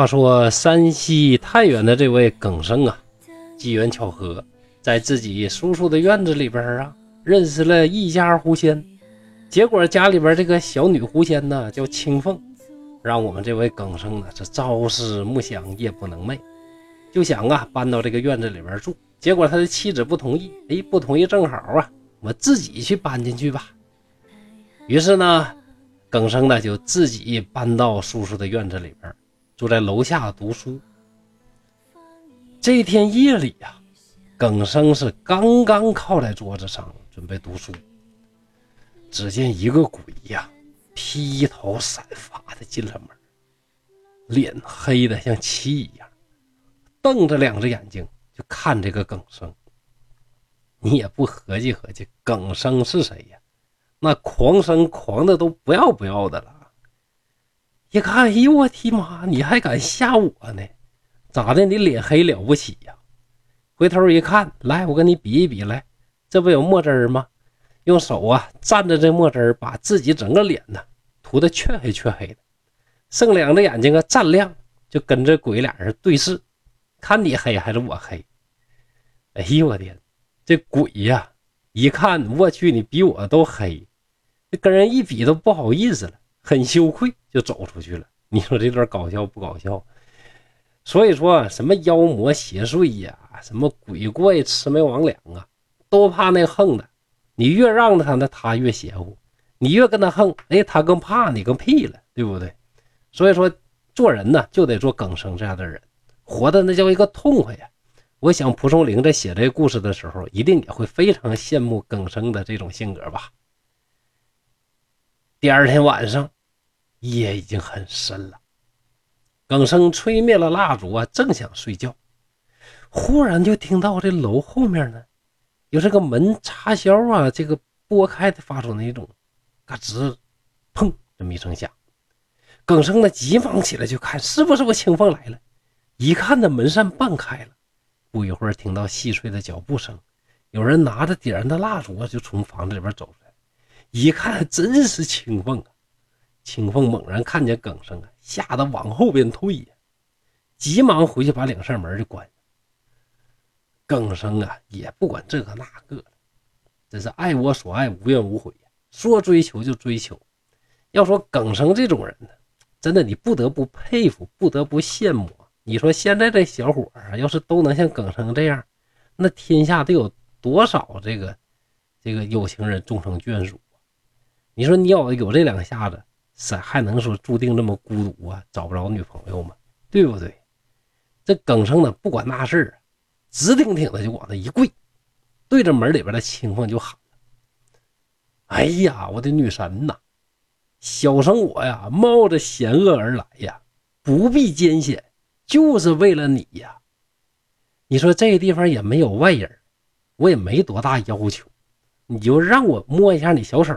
话说山西太原的这位耿生啊，机缘巧合，在自己叔叔的院子里边啊，认识了一家狐仙。结果家里边这个小女狐仙呢，叫青凤，让我们这位耿生呢，这朝思暮想，夜不能寐，就想啊搬到这个院子里边住。结果他的妻子不同意，哎，不同意正好啊，我自己去搬进去吧。于是呢，耿生呢就自己搬到叔叔的院子里边。住在楼下读书。这天夜里呀，耿生是刚刚靠在桌子上准备读书，只见一个鬼呀，披头散发的进了门，脸黑的像漆一样，瞪着两只眼睛就看这个耿生。你也不合计合计，耿生是谁呀？那狂生狂的都不要不要的了。一看，哎呦我的妈！你还敢吓我呢？咋的？你脸黑了不起呀？回头一看，来，我跟你比一比，来，这不有墨汁吗？用手啊蘸着这墨汁把自己整个脸呢涂的黢黑黢黑的，剩两只眼睛啊湛亮，就跟这鬼俩人对视，看你黑还是我黑？哎呦我天！这鬼呀，一看我去，你比我都黑，跟人一比都不好意思了。很羞愧，就走出去了。你说这段搞笑不搞笑？所以说什么妖魔邪祟呀，什么鬼怪魑魅魍魉啊，都怕那横的。你越让着他，那他越邪乎；你越跟他横，哎，他更怕你，更屁了，对不对？所以说做人呢，就得做耿生这样的人，活的那叫一个痛快呀。我想蒲松龄在写这个故事的时候，一定也会非常羡慕耿生的这种性格吧。第二天晚上，夜已经很深了。耿生吹灭了蜡烛啊，正想睡觉，忽然就听到这楼后面呢，有这个门插销啊，这个拨开的发出那种嘎吱、砰这么一声响。耿生呢急忙起来就看，是不是我清风来了？一看那门扇半开了，不一会儿听到细碎的脚步声，有人拿着点燃的蜡烛啊，就从房子里边走出来。一看真是青凤啊！青凤猛然看见耿生啊，吓得往后边退呀，急忙回去把两扇门就关上。耿生啊，也不管这个那个了，真是爱我所爱，无怨无悔呀，说追求就追求。要说耿生这种人呢，真的你不得不佩服，不得不羡慕。你说现在这小伙啊，要是都能像耿生这样，那天下得有多少这个这个有情人终成眷属？你说你要有这两下子，谁还能说注定这么孤独啊？找不着女朋友吗？对不对？这耿生呢，不管那事儿，直挺挺的就往那一跪，对着门里边的青凤就喊：“哎呀，我的女神呐，小生我呀，冒着险恶而来呀，不避艰险，就是为了你呀。你说这个地方也没有外人，我也没多大要求，你就让我摸一下你小手。”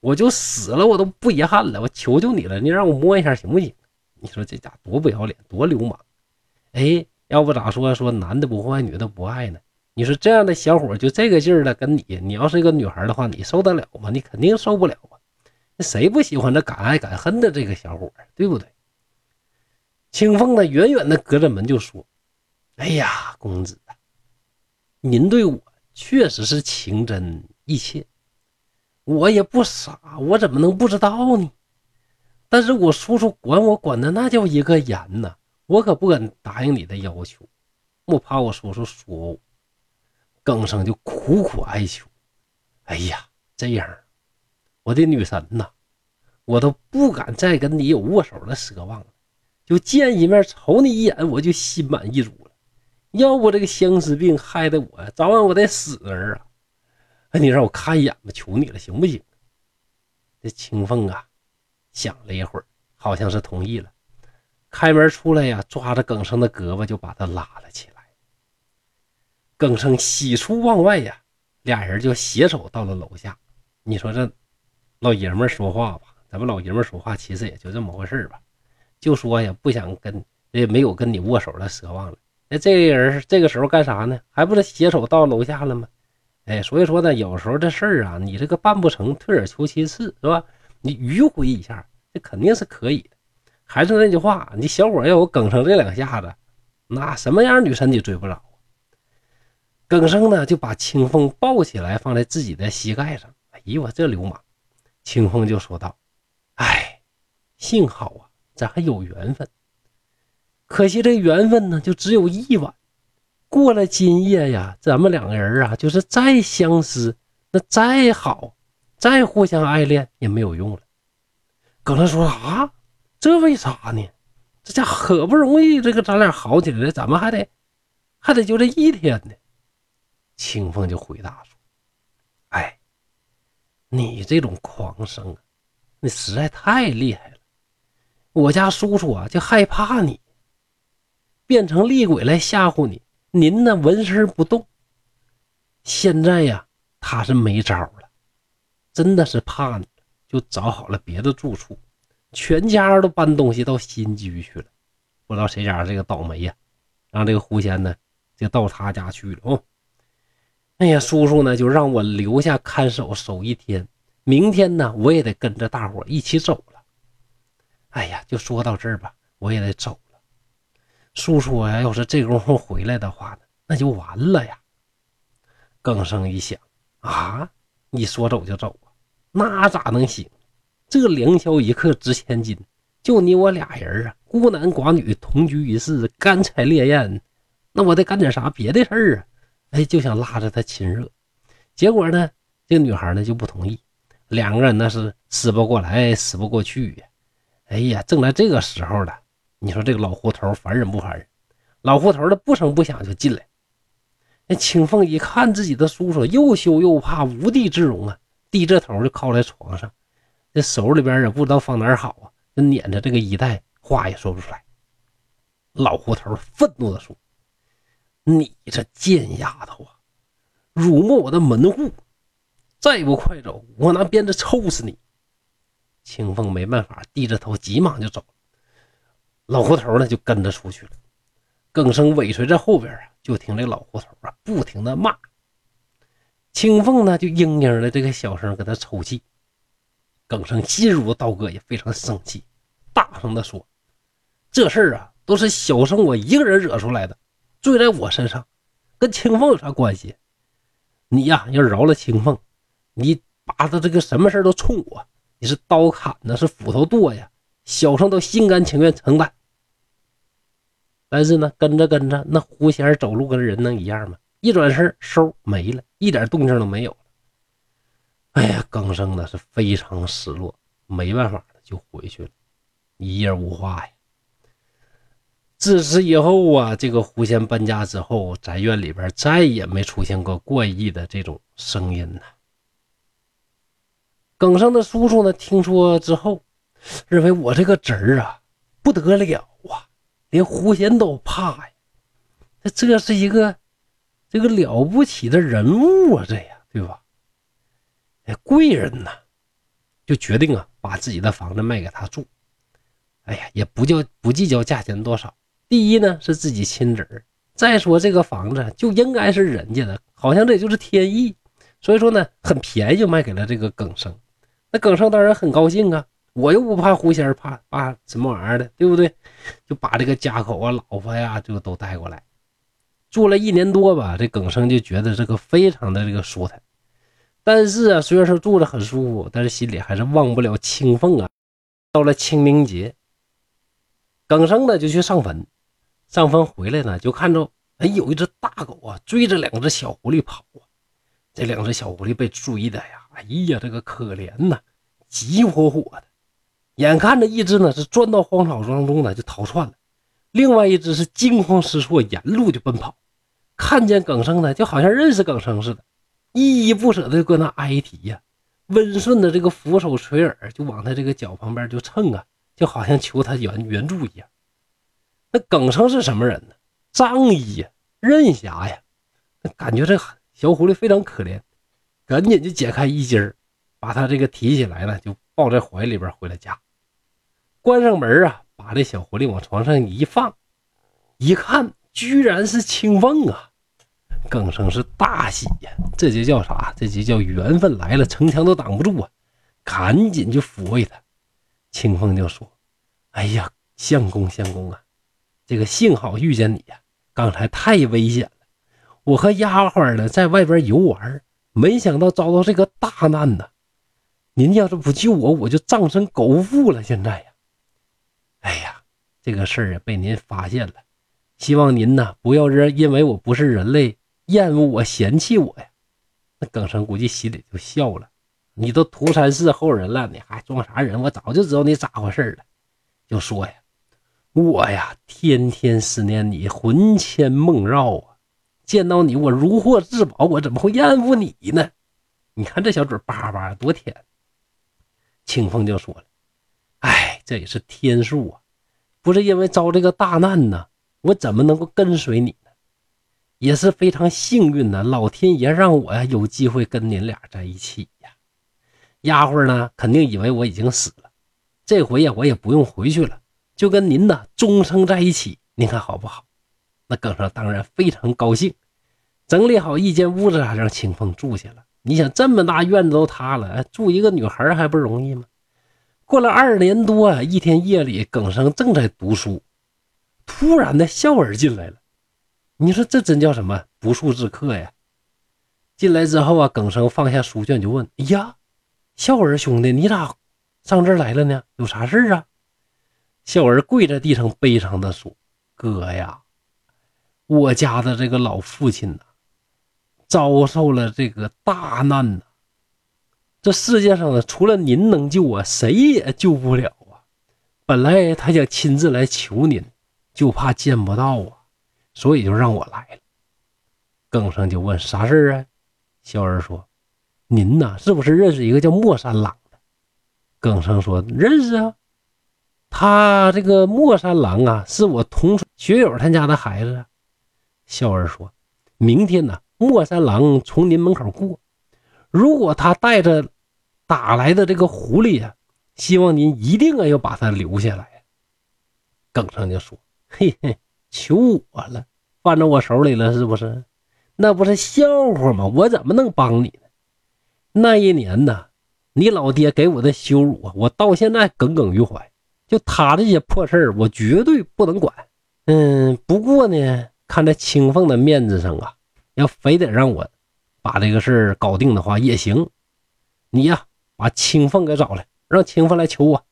我就死了，我都不遗憾了。我求求你了，你让我摸一下行不行？你说这家多不要脸，多流氓！哎，要不咋说说男的不坏，女的不爱呢？你说这样的小伙就这个劲儿的，跟你，你要是一个女孩的话，你受得了吗？你肯定受不了啊！那谁不喜欢这敢爱敢恨的这个小伙对不对？清凤呢，远远的隔着门就说：“哎呀，公子啊，您对我确实是情真意切。”我也不傻，我怎么能不知道呢？但是我叔叔管我管的那叫一个严呐，我可不敢答应你的要求，我怕我叔叔说我。耿生就苦苦哀求：“哎呀，这样，我的女神呐，我都不敢再跟你有握手的奢望了，就见一面瞅你一眼，我就心满意足了。要不这个相思病害得我早晚我得死人啊！”哎，你让我看一眼吧，求你了，行不行？这青凤啊，想了一会儿，好像是同意了。开门出来呀，抓着耿生的胳膊就把他拉了起来。耿生喜出望外呀，俩人就携手到了楼下。你说这老爷们说话吧，咱们老爷们说话其实也就这么回事吧，就说呀，不想跟也没有跟你握手的奢望了。那这个人这个时候干啥呢？还不是携手到楼下了吗？哎，所以说呢，有时候这事儿啊，你这个办不成，退而求其次，是吧？你迂回一下，这肯定是可以的。还是那句话，你小伙要我耿生这两下子，那什么样女神你追不着？耿生呢就把清风抱起来，放在自己的膝盖上。哎呦，我这流氓！清风就说道：“哎，幸好啊，咱还有缘分。可惜这缘分呢，就只有一晚。过了今夜呀，咱们两个人啊，就是再相思，那再好，再互相爱恋也没有用了。”耿生说：“啊，这为啥呢？这家可不容易，这个咱俩好起来了，咱们还得还得就这一天呢。”清风就回答说：“哎，你这种狂生啊，你实在太厉害了。我家叔叔啊，就害怕你变成厉鬼来吓唬你。您呢，纹身不动。现在呀，他是没招了，真的是怕你，就找好了别的住处，全家都搬东西到新居去了。不知道谁家这个倒霉呀，让这个狐仙呢，就到他家去了哦。”哎呀，叔叔呢，就让我留下看守守一天，明天呢，我也得跟着大伙一起走了。哎呀，就说到这儿吧，我也得走。叔叔呀，要是这功夫回来的话呢，那就完了呀。更生一想啊，你说走就走啊，那咋能行？这良宵一刻值千金，就你我俩人啊，孤男寡女同居一室，干柴烈焰，那我得干点啥别的事儿啊。哎，就想拉着他亲热，结果呢，这女孩呢就不同意，两个人那是死不过来，死不过去呀。哎呀，正在这个时候了，你说这个老胡头烦人不烦人？老胡头的不声不响就进来。那青凤一看自己的叔叔，又羞又怕，无地自容啊，低着头就靠在床上，这手里边也不知道放哪儿好啊，就捻着这个衣带，话也说不出来。老胡头愤怒地说。你这贱丫头啊，辱没我的门户！再不快走，我拿鞭子抽死你！青凤没办法，低着头，急忙就走。老胡头呢，就跟着出去了。耿生尾随在后边啊，就听这老胡头啊，不停的骂。青凤呢，就嘤嘤的这个小声跟他抽泣。耿生心如刀割，也非常生气，大声的说：“这事儿啊，都是小生我一个人惹出来的。”罪在我身上，跟青凤有啥关系？你呀，要饶了青凤，你把他这个什么事都冲我，你是刀砍呢，是斧头剁呀，小生都心甘情愿承担。但是呢，跟着跟着，那狐仙走路跟人能一样吗？一转身，嗖没了，一点动静都没有了。哎呀，耿生呢是非常失落，没办法，就回去了，一夜无话呀。自此以后啊，这个狐仙搬家之后，宅院里边再也没出现过怪异的这种声音了。耿生的叔叔呢，听说之后，认为我这个侄儿啊不得了，连狐仙都怕呀。这这是一个这个了不起的人物啊，这呀，对吧？哎，贵人呐，就决定啊，把自己的房子卖给他住。哎呀，也不叫不计较价钱多少。第一呢是自己亲侄儿，再说这个房子就应该是人家的，好像这就是天意，所以说呢很便宜就卖给了这个耿生。那耿生当然很高兴啊，我又不怕狐仙，怕怕什么玩意儿的，对不对？就把这个家口啊、老婆呀，就都带过来，住了一年多吧。这耿生就觉得这个非常的这个舒坦，但是啊，虽然说住着很舒服，但是心里还是忘不了青凤啊。到了清明节，耿生呢就去上坟。上坟回来呢，就看着哎，有一只大狗啊，追着两只小狐狸跑啊。这两只小狐狸被追的呀，哎呀，这个可怜呐，急火火的。眼看着一只呢是钻到荒草当中呢就逃窜了，另外一只是惊慌失措，沿路就奔跑。看见耿生呢，就好像认识耿生似的，依依不舍的搁那哀啼呀，温顺的这个俯首垂耳，就往他这个脚旁边就蹭啊，就好像求他援援助一样。那耿生是什么人呢？仗义呀，任侠呀。那感觉这小狐狸非常可怜，赶紧就解开衣襟把他这个提起来了，就抱在怀里边回了家。关上门啊，把这小狐狸往床上一放，一看，居然是青凤啊！耿生是大喜呀，这就叫啥？这就叫缘分来了，城墙都挡不住啊！赶紧就抚慰他。青凤就说：“哎呀。”相公，相公啊，这个幸好遇见你呀，刚才太危险了。我和丫鬟呢在外边游玩，没想到遭到这个大难呐。您要是不救我，我就葬身狗腹了。现在呀，哎呀，这个事儿啊被您发现了，希望您呢不要认因为我不是人类厌恶我嫌弃我呀。那耿生估计心里就笑了，你都涂山氏后人了，你还装啥人？我早就知道你咋回事了。就说呀，我呀天天思念你，魂牵梦绕啊。见到你，我如获至宝，我怎么会厌恶你呢？你看这小嘴叭叭多甜。清风就说了：“哎，这也是天数啊，不是因为遭这个大难呢，我怎么能够跟随你呢？也是非常幸运的，老天爷让我呀有机会跟您俩在一起呀。丫鬟呢，肯定以为我已经死了，这回呀，我也不用回去了，就跟您呢终生在一起，您看好不好？”那耿生当然非常高兴，整理好一间屋子，让清风住下了。你想，这么大院子都塌了，住一个女孩还不容易吗？过了二年多啊，一天夜里，耿生正在读书，突然的笑儿进来了。你说这真叫什么不速之客呀？进来之后啊，耿生放下书卷就问：“哎呀，笑儿兄弟，你咋上这儿来了呢？有啥事啊？”笑儿跪在地上，悲伤的说：“哥呀。”我家的这个老父亲呢，遭受了这个大难呢。这世界上呢，除了您能救我，谁也救不了啊。本来他想亲自来求您，就怕见不到啊，所以就让我来了。耿生就问啥事啊？小儿说：“您呐，是不是认识一个叫莫三郎的？”耿生说：“认识啊，他这个莫三郎啊，是我同学友他家的孩子。”笑儿说：“明天呢，莫三郎从您门口过，如果他带着打来的这个狐狸呀，希望您一定啊要把他留下来。”耿生就说：“嘿嘿，求我了，放到我手里了是不是？那不是笑话吗？我怎么能帮你呢？那一年呢，你老爹给我的羞辱啊，我到现在耿耿于怀。就他这些破事儿，我绝对不能管。嗯，不过呢。”看在青凤的面子上啊，要非得让我把这个事儿搞定的话也行。你呀，把青凤给找来，让青凤来求我。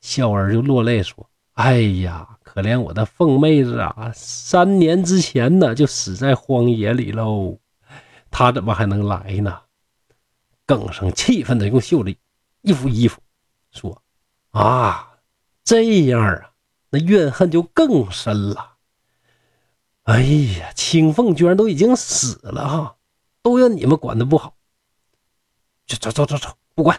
笑儿就落泪说：“哎呀，可怜我的凤妹子啊，三年之前呢就死在荒野里喽，她怎么还能来呢？”耿生气愤的用袖子一副衣服说：“啊，这样啊，那怨恨就更深了。”哎呀，青凤居然都已经死了哈，都怨你们管的不好。走走走走走，不管。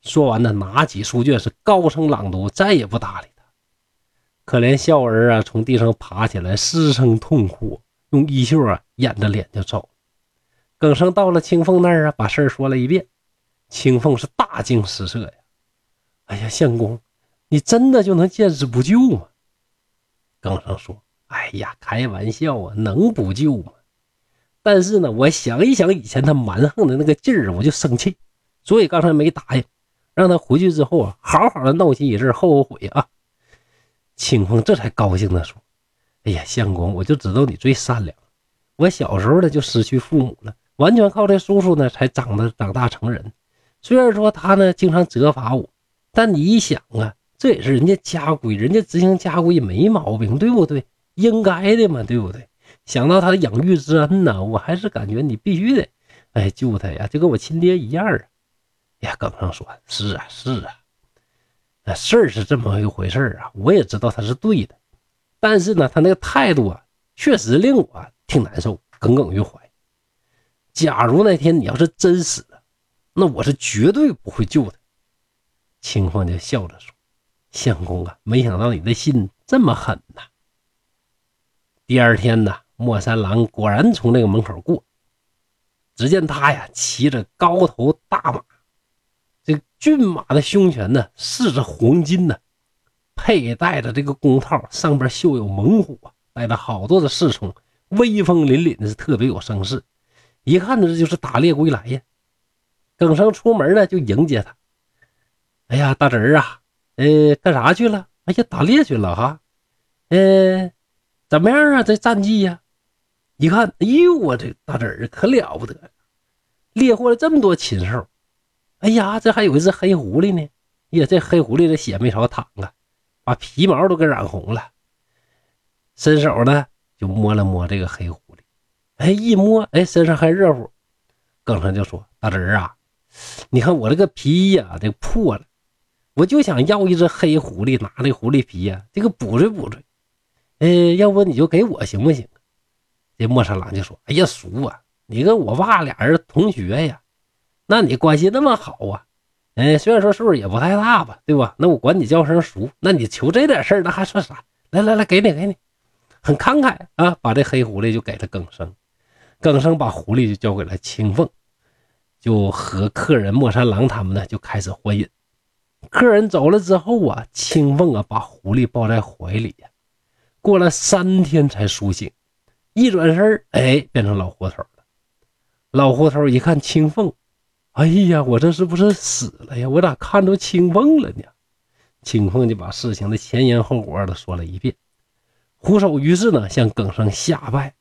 说完呢，拿起书卷是高声朗读，再也不搭理他。可怜笑儿啊，从地上爬起来，失声痛哭，用衣袖啊掩着脸就走。耿生到了青凤那儿啊，把事儿说了一遍。青凤是大惊失色呀。哎呀，相公，你真的就能见死不救吗？耿生说。哎呀，开玩笑啊，能不救吗？但是呢，我想一想以前他蛮横的那个劲儿，我就生气，所以刚才没答应，让他回去之后啊，好好的闹心一阵，后悔啊。清风这才高兴的说：“哎呀，相公，我就知道你最善良。我小时候呢就失去父母了，完全靠这叔叔呢才长得长大成人。虽然说他呢经常责罚我，但你一想啊，这也是人家家规，人家执行家规也没毛病，对不对？”应该的嘛，对不对？想到他的养育之恩呢，我还是感觉你必须得，哎，救他呀，就跟我亲爹一样啊！呀，耿生说：“是啊，是啊，那事儿是这么一回事啊，我也知道他是对的，但是呢，他那个态度啊，确实令我挺难受，耿耿于怀。假如那天你要是真死了，那我是绝对不会救他。”清风就笑着说：“相公啊，没想到你的心这么狠呐！”第二天呢，莫三郎果然从那个门口过。只见他呀，骑着高头大马，这骏马的胸前呢饰着黄金呢，佩戴着这个弓套，上边绣有猛虎啊，带着好多的侍从，威风凛凛的，是特别有声势。一看呢，这就是打猎归来呀。耿生出门呢，就迎接他。哎呀，大侄儿啊，呃，干啥去了？哎呀，打猎去了哈。嗯，怎么样啊？这战绩呀？一看，哎呦，我这大侄儿可了不得，猎获了这么多禽兽。哎呀，这还有一只黑狐狸呢。呀，这黑狐狸的血没少淌啊，把皮毛都给染红了。伸手呢，就摸了摸这个黑狐狸。哎，一摸，哎，身上还热乎。耿生就说：“大侄儿啊，你看我这个皮衣呀，这破了，我就想要一只黑狐狸，拿这狐狸皮呀，这个补缀补缀。哎，要不你就给我行不行？”这莫三郎就说：“哎呀，叔啊，你跟我爸俩人同学呀，那你关系那么好啊？哎，虽然说岁数也不太大吧，对吧？那我管你叫声叔，那你求这点事儿，那还算啥？来来来，给你给你，很慷慨啊！把这黑狐狸就给了耿生，耿生把狐狸就交给了青凤，就和客人莫三郎他们呢就开始欢饮。客人走了之后啊，青凤啊把狐狸抱在怀里呀，过了三天才苏醒。一转身哎，变成老胡头了。老胡头一看青凤，哎呀，我这是不是死了呀？我咋看着青凤了呢？青凤就把事情的前因后果都说了一遍。胡首于是呢向耿生下拜，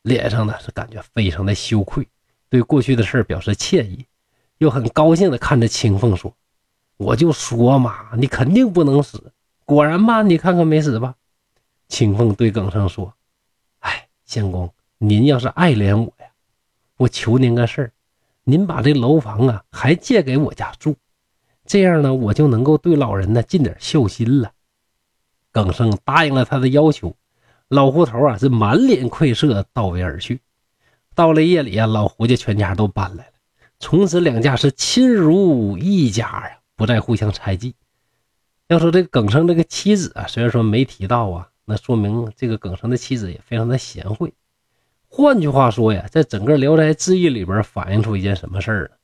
脸上呢是感觉非常的羞愧，对过去的事表示歉意，又很高兴的看着青凤说：“我就说嘛，你肯定不能死。果然吧，你看看没死吧？”青凤对耿生说。相公，您要是爱怜我呀，我求您个事儿，您把这楼房啊还借给我家住，这样呢，我就能够对老人呢尽点孝心了。耿生答应了他的要求，老胡头啊是满脸愧色，道别而去。到了夜里啊，老胡家全家都搬来了，从此两家是亲如一家呀，不再互相猜忌。要说这耿生这个妻子啊，虽然说没提到啊。那说明这个耿生的妻子也非常的贤惠。换句话说呀，在整个《聊斋志异》里边反映出一件什么事儿呢？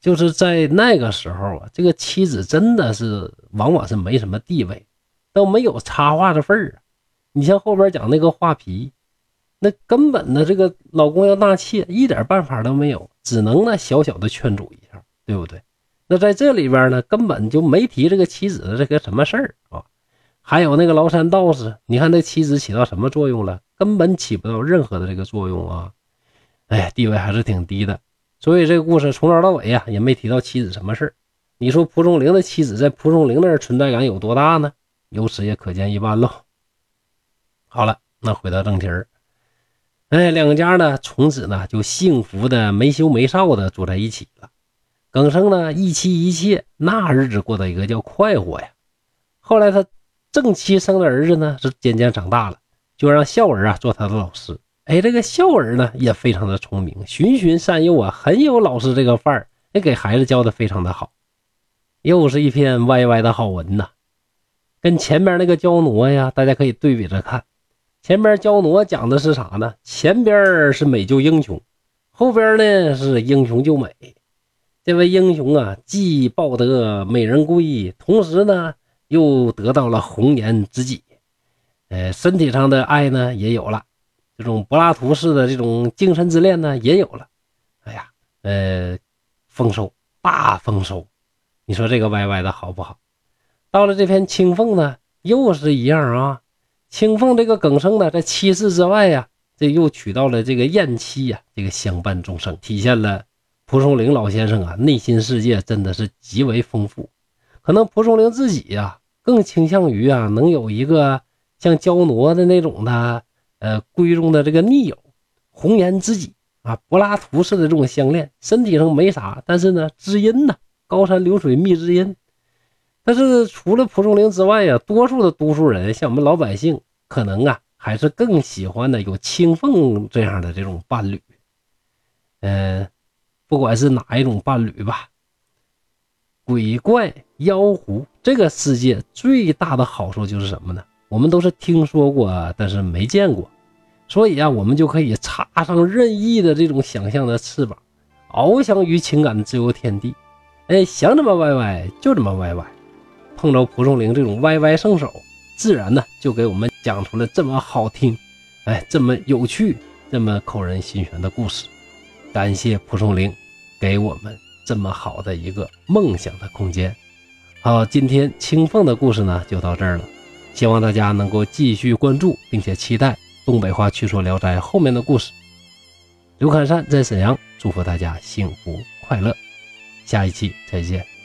就是在那个时候啊，这个妻子真的是往往是没什么地位，都没有插话的份儿啊。你像后边讲那个画皮，那根本的这个老公要纳妾，一点办法都没有，只能呢小小的劝阻一下，对不对？那在这里边呢，根本就没提这个妻子的这个什么事儿啊。还有那个崂山道士，你看那妻子起到什么作用了？根本起不到任何的这个作用啊！哎，地位还是挺低的。所以这个故事从头到尾呀，也没提到妻子什么事你说蒲松龄的妻子在蒲松龄那儿存在感有多大呢？由此也可见一斑喽。好了，那回到正题儿，哎，两家呢从此呢就幸福的没羞没臊的住在一起了。耿生呢一妻一妾，那日子过得一个叫快活呀。后来他。正妻生的儿子呢，是渐渐长大了，就让孝儿啊做他的老师。哎，这个孝儿呢也非常的聪明，循循善诱啊，很有老师这个范儿，也给孩子教的非常的好。又是一篇歪歪的好文呐，跟前边那个焦挪呀，大家可以对比着看。前边焦挪讲的是啥呢？前边是美救英雄，后边呢是英雄救美。这位英雄啊，既抱得美人归，同时呢。又得到了红颜知己，呃，身体上的爱呢也有了，这种柏拉图式的这种精神之恋呢也有了。哎呀，呃，丰收大丰收，你说这个歪歪的好不好？到了这篇青凤呢，又是一样啊。青凤这个耿生呢，在妻室之外呀，这又娶到了这个燕妻呀，这个相伴终生，体现了蒲松龄老先生啊内心世界真的是极为丰富。可能蒲松龄自己呀，更倾向于啊，能有一个像焦挪的那种的，呃，闺中的这个密友，红颜知己啊，柏拉图式的这种相恋，身体上没啥，但是呢，知音呐，高山流水觅知音。但是除了蒲松龄之外呀，多数的读书人，像我们老百姓，可能啊，还是更喜欢的有青凤这样的这种伴侣。嗯，不管是哪一种伴侣吧。鬼怪妖狐这个世界最大的好处就是什么呢？我们都是听说过，但是没见过，所以啊，我们就可以插上任意的这种想象的翅膀，翱翔于情感的自由天地。哎，想怎么歪歪就怎么歪歪。碰着蒲松龄这种歪歪圣手，自然呢就给我们讲出了这么好听，哎，这么有趣，这么扣人心弦的故事。感谢蒲松龄给我们。这么好的一个梦想的空间，好，今天青凤的故事呢就到这儿了。希望大家能够继续关注，并且期待《东北话趣说聊斋》后面的故事。刘侃山在沈阳，祝福大家幸福快乐，下一期再见。